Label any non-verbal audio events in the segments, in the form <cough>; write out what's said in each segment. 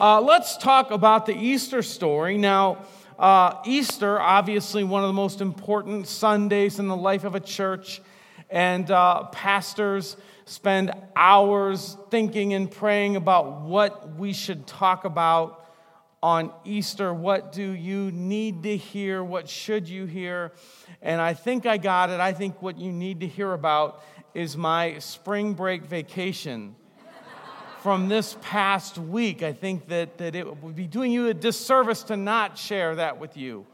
uh, let's talk about the Easter story. Now, uh, Easter, obviously, one of the most important Sundays in the life of a church, and uh, pastors spend hours thinking and praying about what we should talk about on Easter. What do you need to hear? What should you hear? And I think I got it. I think what you need to hear about is my spring break vacation from this past week. I think that, that it would be doing you a disservice to not share that with you.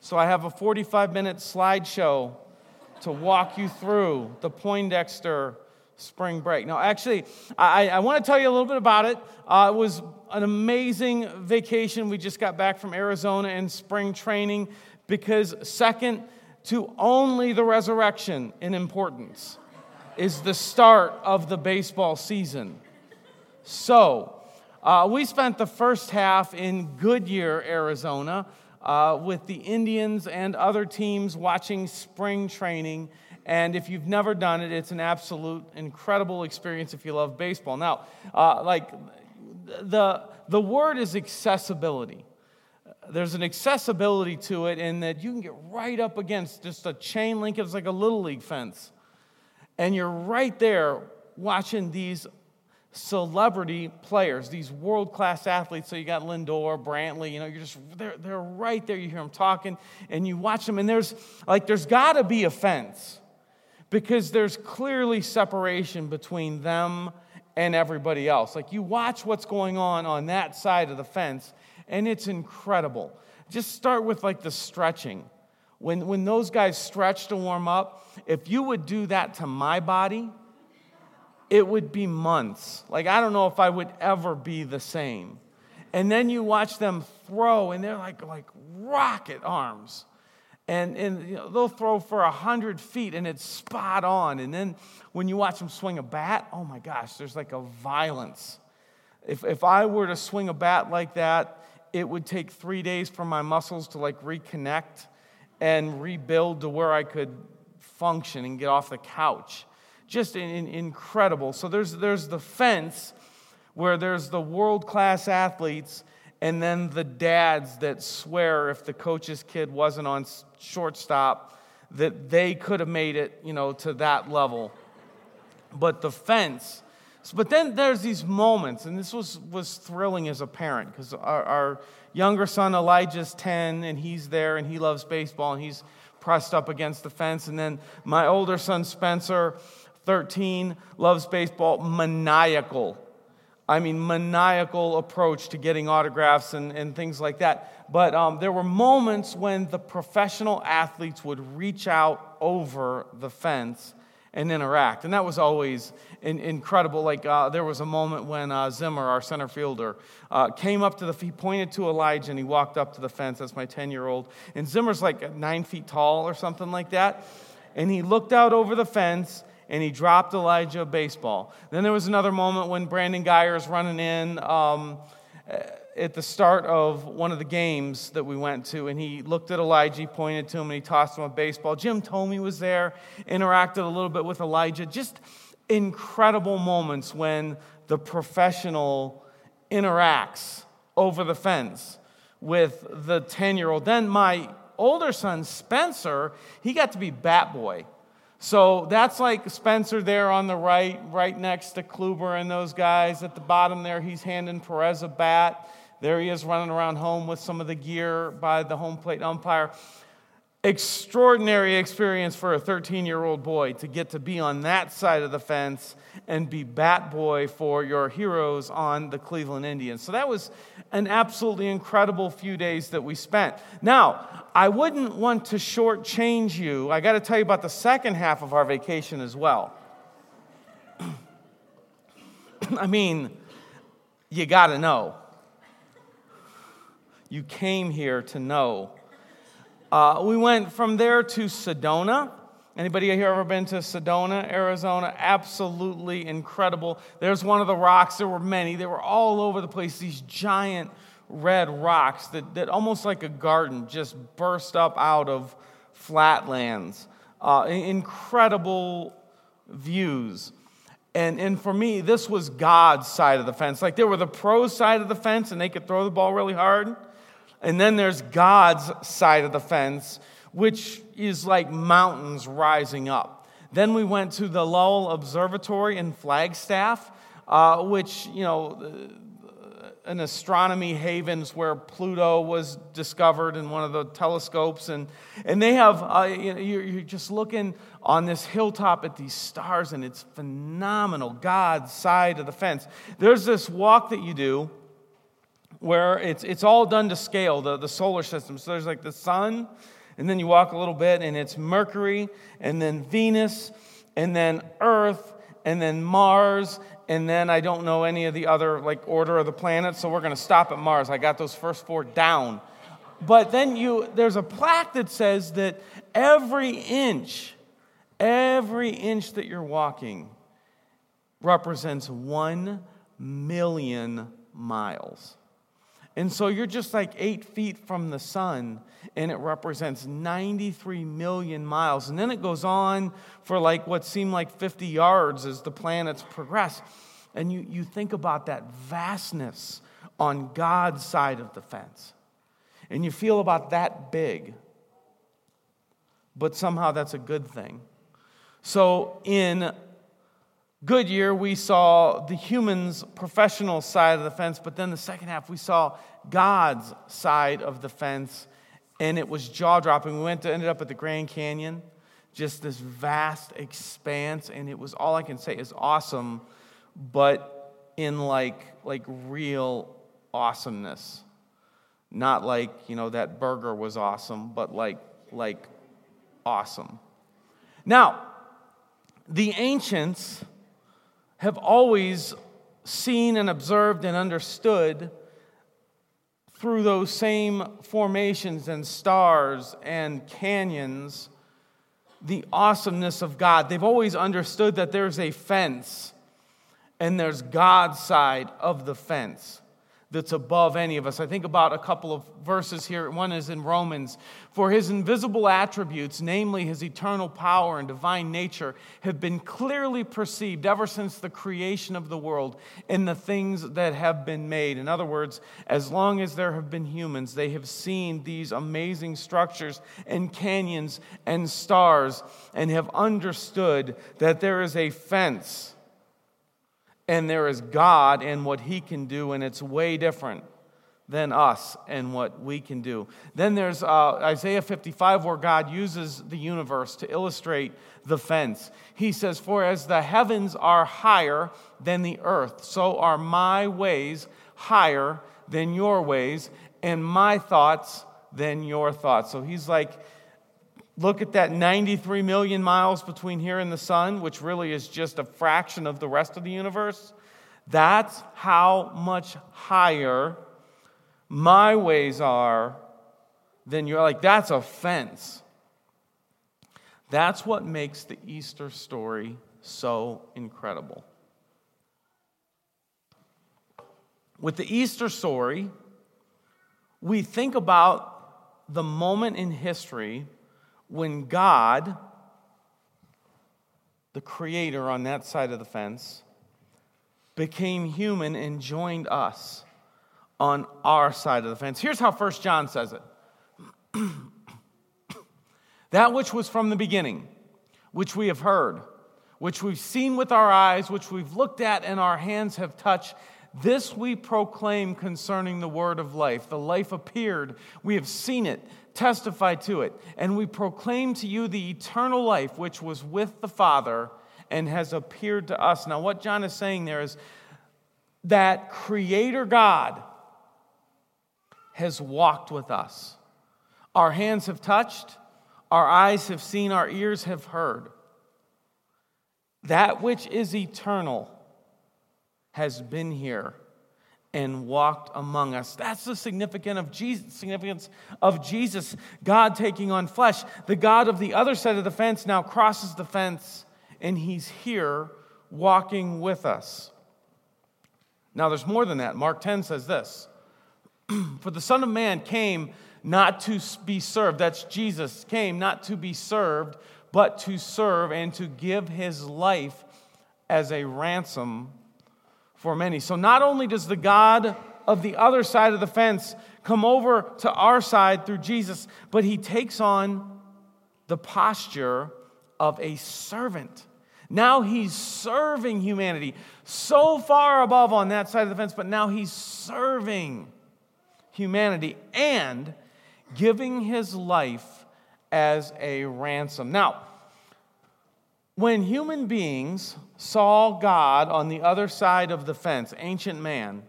So I have a 45 minute slideshow to walk you through the Poindexter spring break. Now, actually, I, I want to tell you a little bit about it. Uh, it was an amazing vacation. We just got back from Arizona in spring training because, second to only the resurrection in importance, is the start of the baseball season. So, uh, we spent the first half in Goodyear, Arizona, uh, with the Indians and other teams watching spring training. And if you've never done it, it's an absolute incredible experience if you love baseball. Now, uh, like the, the word is accessibility. There's an accessibility to it in that you can get right up against just a chain link. It's like a little league fence. And you're right there watching these celebrity players, these world class athletes. So you got Lindor, Brantley, you know, you're just, they're, they're right there. You hear them talking and you watch them, and there's like, there's got to be a fence because there's clearly separation between them and everybody else. Like, you watch what's going on on that side of the fence, and it's incredible. Just start with like the stretching. When, when those guys stretch to warm up, if you would do that to my body, it would be months. Like, I don't know if I would ever be the same. And then you watch them throw, and they're like, like rocket arms. And, and you know, they'll throw for 100 feet, and it's spot on. And then when you watch them swing a bat, oh my gosh, there's like a violence. If, if I were to swing a bat like that, it would take three days for my muscles to like reconnect and rebuild to where I could function and get off the couch just in, in, incredible. So there's, there's the fence where there's the world class athletes and then the dads that swear if the coach's kid wasn't on shortstop that they could have made it, you know, to that level. But the fence, but then there's these moments, and this was, was thrilling as a parent because our, our younger son Elijah's 10 and he's there and he loves baseball and he's pressed up against the fence. And then my older son Spencer, 13, loves baseball, maniacal. I mean, maniacal approach to getting autographs and, and things like that. But um, there were moments when the professional athletes would reach out over the fence and interact. And that was always in, incredible. Like uh, there was a moment when uh, Zimmer, our center fielder, uh, came up to the, he pointed to Elijah and he walked up to the fence. That's my 10 year old. And Zimmer's like nine feet tall or something like that. And he looked out over the fence and he dropped Elijah a baseball. Then there was another moment when Brandon Guyer is running in um, at the start of one of the games that we went to, and he looked at Elijah, pointed to him, and he tossed him a baseball. Jim Thome was there, interacted a little bit with Elijah. Just incredible moments when the professional interacts over the fence with the 10 year old. Then my older son, Spencer, he got to be bat boy. So that's like Spencer there on the right, right next to Kluber and those guys. At the bottom there, he's handing Perez a bat. There he is running around home with some of the gear by the home plate umpire. Extraordinary experience for a 13 year old boy to get to be on that side of the fence and be bat boy for your heroes on the Cleveland Indians. So that was an absolutely incredible few days that we spent. Now, I wouldn't want to shortchange you. I got to tell you about the second half of our vacation as well. <clears throat> I mean, you got to know. You came here to know. Uh, we went from there to Sedona. Anybody here ever been to Sedona, Arizona? Absolutely incredible. There's one of the rocks. There were many. They were all over the place. These giant red rocks that, that almost like a garden just burst up out of flatlands. Uh, incredible views. And, and for me, this was God's side of the fence. Like there were the pros side of the fence, and they could throw the ball really hard. And then there's God's side of the fence, which is like mountains rising up. Then we went to the Lowell Observatory in Flagstaff, uh, which, you know, an astronomy havens where Pluto was discovered in one of the telescopes. And, and they have, uh, you know, you're, you're just looking on this hilltop at these stars, and it's phenomenal. God's side of the fence. There's this walk that you do where it's, it's all done to scale, the, the solar system. So there's like the sun, and then you walk a little bit, and it's Mercury, and then Venus, and then Earth, and then Mars, and then I don't know any of the other like order of the planets, so we're going to stop at Mars. I got those first four down. But then you there's a plaque that says that every inch, every inch that you're walking represents 1 million miles. And so you're just like eight feet from the sun, and it represents 93 million miles. And then it goes on for like what seemed like 50 yards as the planets progress. And you, you think about that vastness on God's side of the fence. And you feel about that big. But somehow that's a good thing. So in Goodyear, we saw the humans' professional side of the fence, but then the second half, we saw God's side of the fence, and it was jaw dropping. We went to ended up at the Grand Canyon, just this vast expanse, and it was all I can say is awesome, but in like like real awesomeness. Not like, you know, that burger was awesome, but like like awesome. Now, the ancients have always seen and observed and understood through those same formations and stars and canyons the awesomeness of God. They've always understood that there's a fence and there's God's side of the fence that's above any of us. I think about a couple of verses here. One is in Romans. For his invisible attributes, namely his eternal power and divine nature, have been clearly perceived ever since the creation of the world in the things that have been made. In other words, as long as there have been humans, they have seen these amazing structures and canyons and stars and have understood that there is a fence and there is God and what He can do, and it's way different than us and what we can do. Then there's uh, Isaiah 55, where God uses the universe to illustrate the fence. He says, For as the heavens are higher than the earth, so are my ways higher than your ways, and my thoughts than your thoughts. So he's like, Look at that 93 million miles between here and the sun, which really is just a fraction of the rest of the universe. That's how much higher my ways are than you're like, that's a fence. That's what makes the Easter story so incredible. With the Easter story, we think about the moment in history when God, the creator on that side of the fence, became human and joined us on our side of the fence. Here's how First John says it <clears throat> That which was from the beginning, which we have heard, which we've seen with our eyes, which we've looked at and our hands have touched, this we proclaim concerning the word of life. The life appeared, we have seen it testify to it. And we proclaim to you the eternal life which was with the Father and has appeared to us. Now, what John is saying there is that Creator God has walked with us. Our hands have touched, our eyes have seen, our ears have heard. That which is eternal has been here and walked among us. That's the significance of Jesus, significance of Jesus, God taking on flesh. The God of the other side of the fence now crosses the fence and he's here walking with us. Now there's more than that. Mark 10 says this. <clears throat> For the Son of Man came not to be served. That's Jesus came not to be served, but to serve and to give his life as a ransom for many. So not only does the God of the other side of the fence come over to our side through Jesus, but he takes on the posture of a servant. Now he's serving humanity so far above on that side of the fence, but now he's serving humanity and giving his life as a ransom. Now, when human beings saw God on the other side of the fence, ancient man,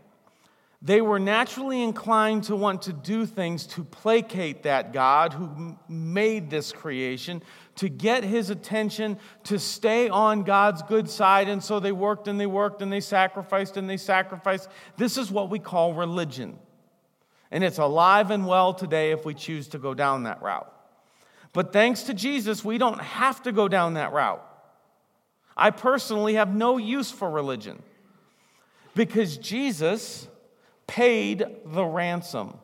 they were naturally inclined to want to do things to placate that God who made this creation, to get his attention, to stay on God's good side. And so they worked and they worked and they sacrificed and they sacrificed. This is what we call religion. And it's alive and well today if we choose to go down that route. But thanks to Jesus, we don't have to go down that route. I personally have no use for religion because Jesus paid the ransom.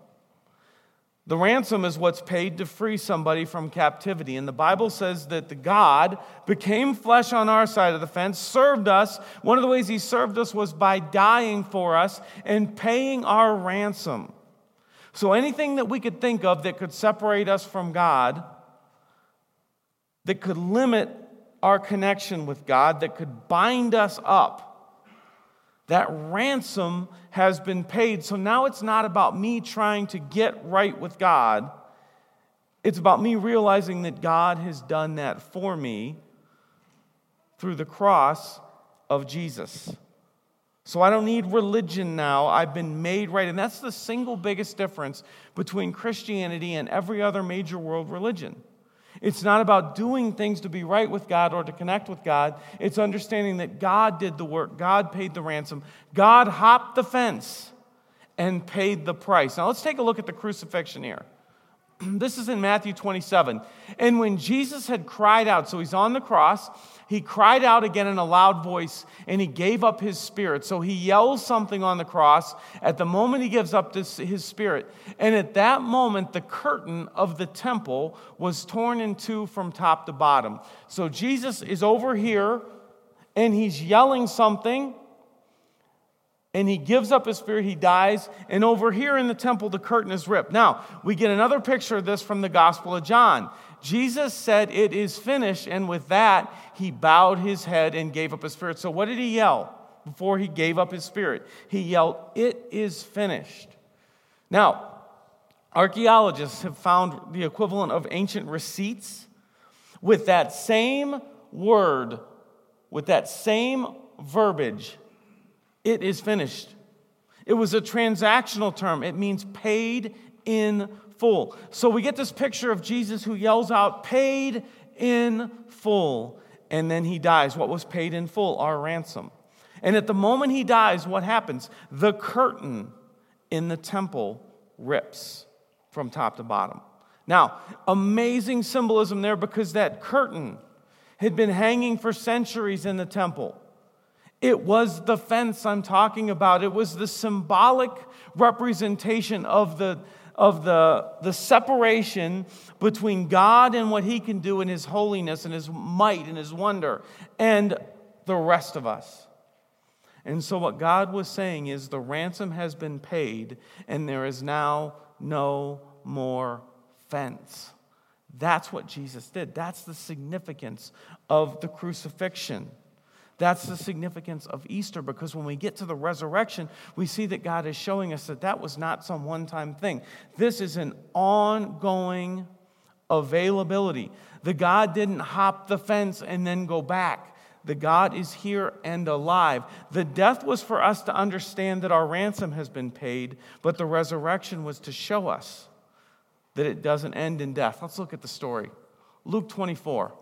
The ransom is what's paid to free somebody from captivity. And the Bible says that the God became flesh on our side of the fence, served us. One of the ways he served us was by dying for us and paying our ransom. So anything that we could think of that could separate us from God, that could limit our connection with God, that could bind us up, that ransom has been paid. So now it's not about me trying to get right with God. It's about me realizing that God has done that for me through the cross of Jesus. So I don't need religion now. I've been made right. And that's the single biggest difference between Christianity and every other major world religion. It's not about doing things to be right with God or to connect with God. It's understanding that God did the work, God paid the ransom, God hopped the fence and paid the price. Now let's take a look at the crucifixion here. <clears throat> This is in Matthew 27. And when Jesus had cried out, so he's on the cross, he cried out again in a loud voice and he gave up his spirit. So he yells something on the cross at the moment he gives up this, his spirit. And at that moment, the curtain of the temple was torn in two from top to bottom. So Jesus is over here and he's yelling something and he gives up his spirit, he dies, and over here in the temple, the curtain is ripped. Now, we get another picture of this from the Gospel of John. Jesus said, It is finished, and with that, he bowed his head and gave up his spirit. So, what did he yell before he gave up his spirit? He yelled, It is finished. Now, archaeologists have found the equivalent of ancient receipts with that same word, with that same verbiage it is finished. It was a transactional term, it means paid in full. So we get this picture of Jesus who yells out, paid in full, and then he dies. What was paid in full? Our ransom. And at the moment he dies, what happens? The curtain in the temple rips from top to bottom. Now, amazing symbolism there because that curtain had been hanging for centuries in the temple. It was the fence I'm talking about. It was the symbolic representation of the, of the, the separation between God and what He can do in His holiness and His might and His wonder and the rest of us. And so, what God was saying is the ransom has been paid, and there is now no more fence. That's what Jesus did. That's the significance of the crucifixion. That's the significance of Easter because when we get to the resurrection, we see that God is showing us that that was not some one time thing. This is an ongoing availability. The God didn't hop the fence and then go back. The God is here and alive. The death was for us to understand that our ransom has been paid, but the resurrection was to show us that it doesn't end in death. Let's look at the story. Luke 24.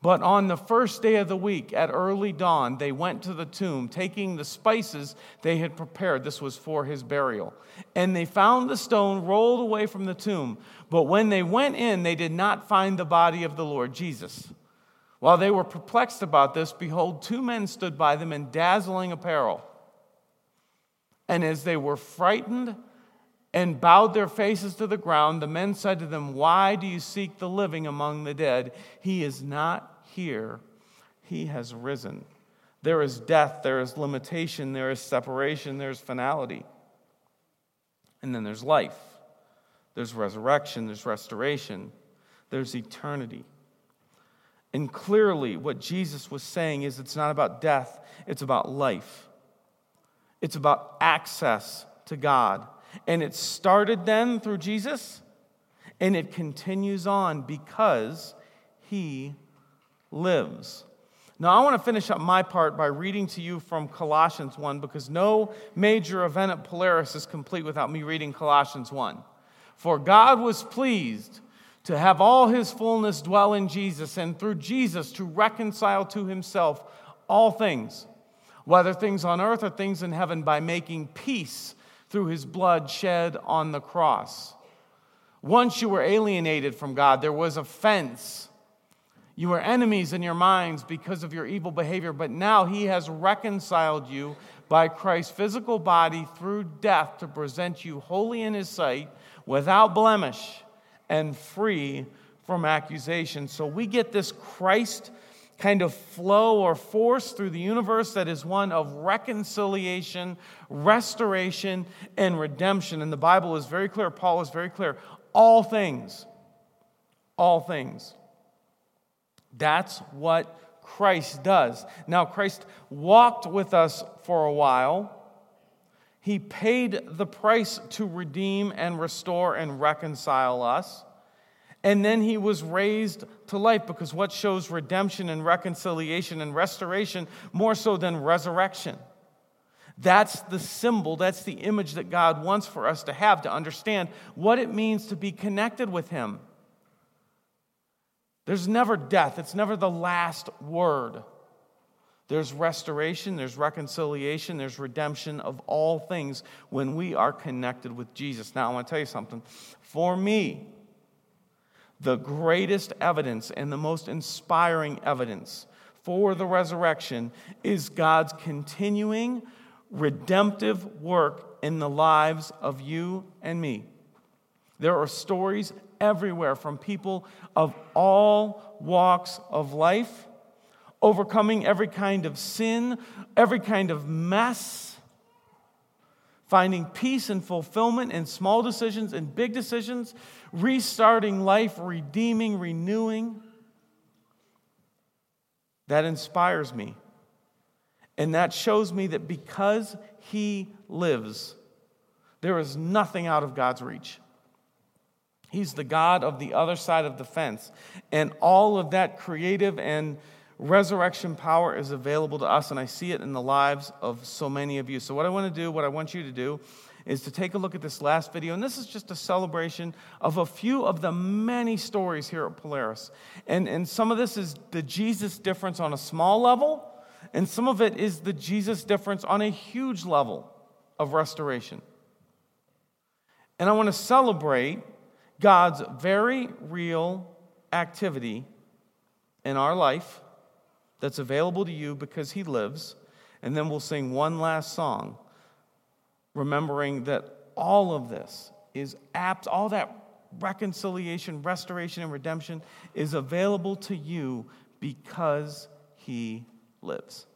But on the first day of the week, at early dawn, they went to the tomb, taking the spices they had prepared. This was for his burial. And they found the stone rolled away from the tomb. But when they went in, they did not find the body of the Lord Jesus. While they were perplexed about this, behold, two men stood by them in dazzling apparel. And as they were frightened and bowed their faces to the ground, the men said to them, Why do you seek the living among the dead? He is not here, he has risen. There is death, there is limitation, there is separation, there's finality. And then there's life, there's resurrection, there's restoration, there's eternity. And clearly, what Jesus was saying is it's not about death, it's about life. It's about access to God. And it started then through Jesus, and it continues on because he lives. Now, I want to finish up my part by reading to you from Colossians 1 because no major event at Polaris is complete without me reading Colossians 1. For God was pleased to have all his fullness dwell in Jesus, and through Jesus to reconcile to himself all things, whether things on earth or things in heaven, by making peace through his blood shed on the cross. Once you were alienated from God, there was offense. You were enemies in your minds because of your evil behavior, but now he has reconciled you by Christ's physical body through death to present you holy in his sight, without blemish and free from accusation. So we get this Christ kind of flow or force through the universe that is one of reconciliation, restoration, and redemption. And the Bible is very clear, Paul is very clear. All things, all things. That's what Christ does. Now, Christ walked with us for a while. He paid the price to redeem and restore and reconcile us. And then he was raised to life because what shows redemption and reconciliation and restoration more so than resurrection? That's the symbol, that's the image that God wants for us to have to understand what it means to be connected with him. There's never death, it's never the last word. There's restoration, there's reconciliation, there's redemption of all things when we are connected with Jesus. Now, I want to tell you something. For me, the greatest evidence and the most inspiring evidence for the resurrection is God's continuing redemptive work in the lives of you and me. There are stories everywhere from people of all walks of life overcoming every kind of sin, every kind of mess, finding peace and fulfillment in small decisions and big decisions, restarting life, redeeming, renewing. That inspires me. And that shows me that because He lives, there is nothing out of God's reach. He's the God of the other side of the fence. And all of that creative and resurrection power is available to us, and I see it in the lives of so many of you. So, what I want to do, what I want you to do, is to take a look at this last video. And this is just a celebration of a few of the many stories here at Polaris. And, and some of this is the Jesus difference on a small level, and some of it is the Jesus difference on a huge level of restoration. And I want to celebrate God's very real activity in our life that's available to you because He lives. And then we'll sing one last song, remembering that all of this is apt, all that reconciliation, restoration, and redemption is available to you because He lives.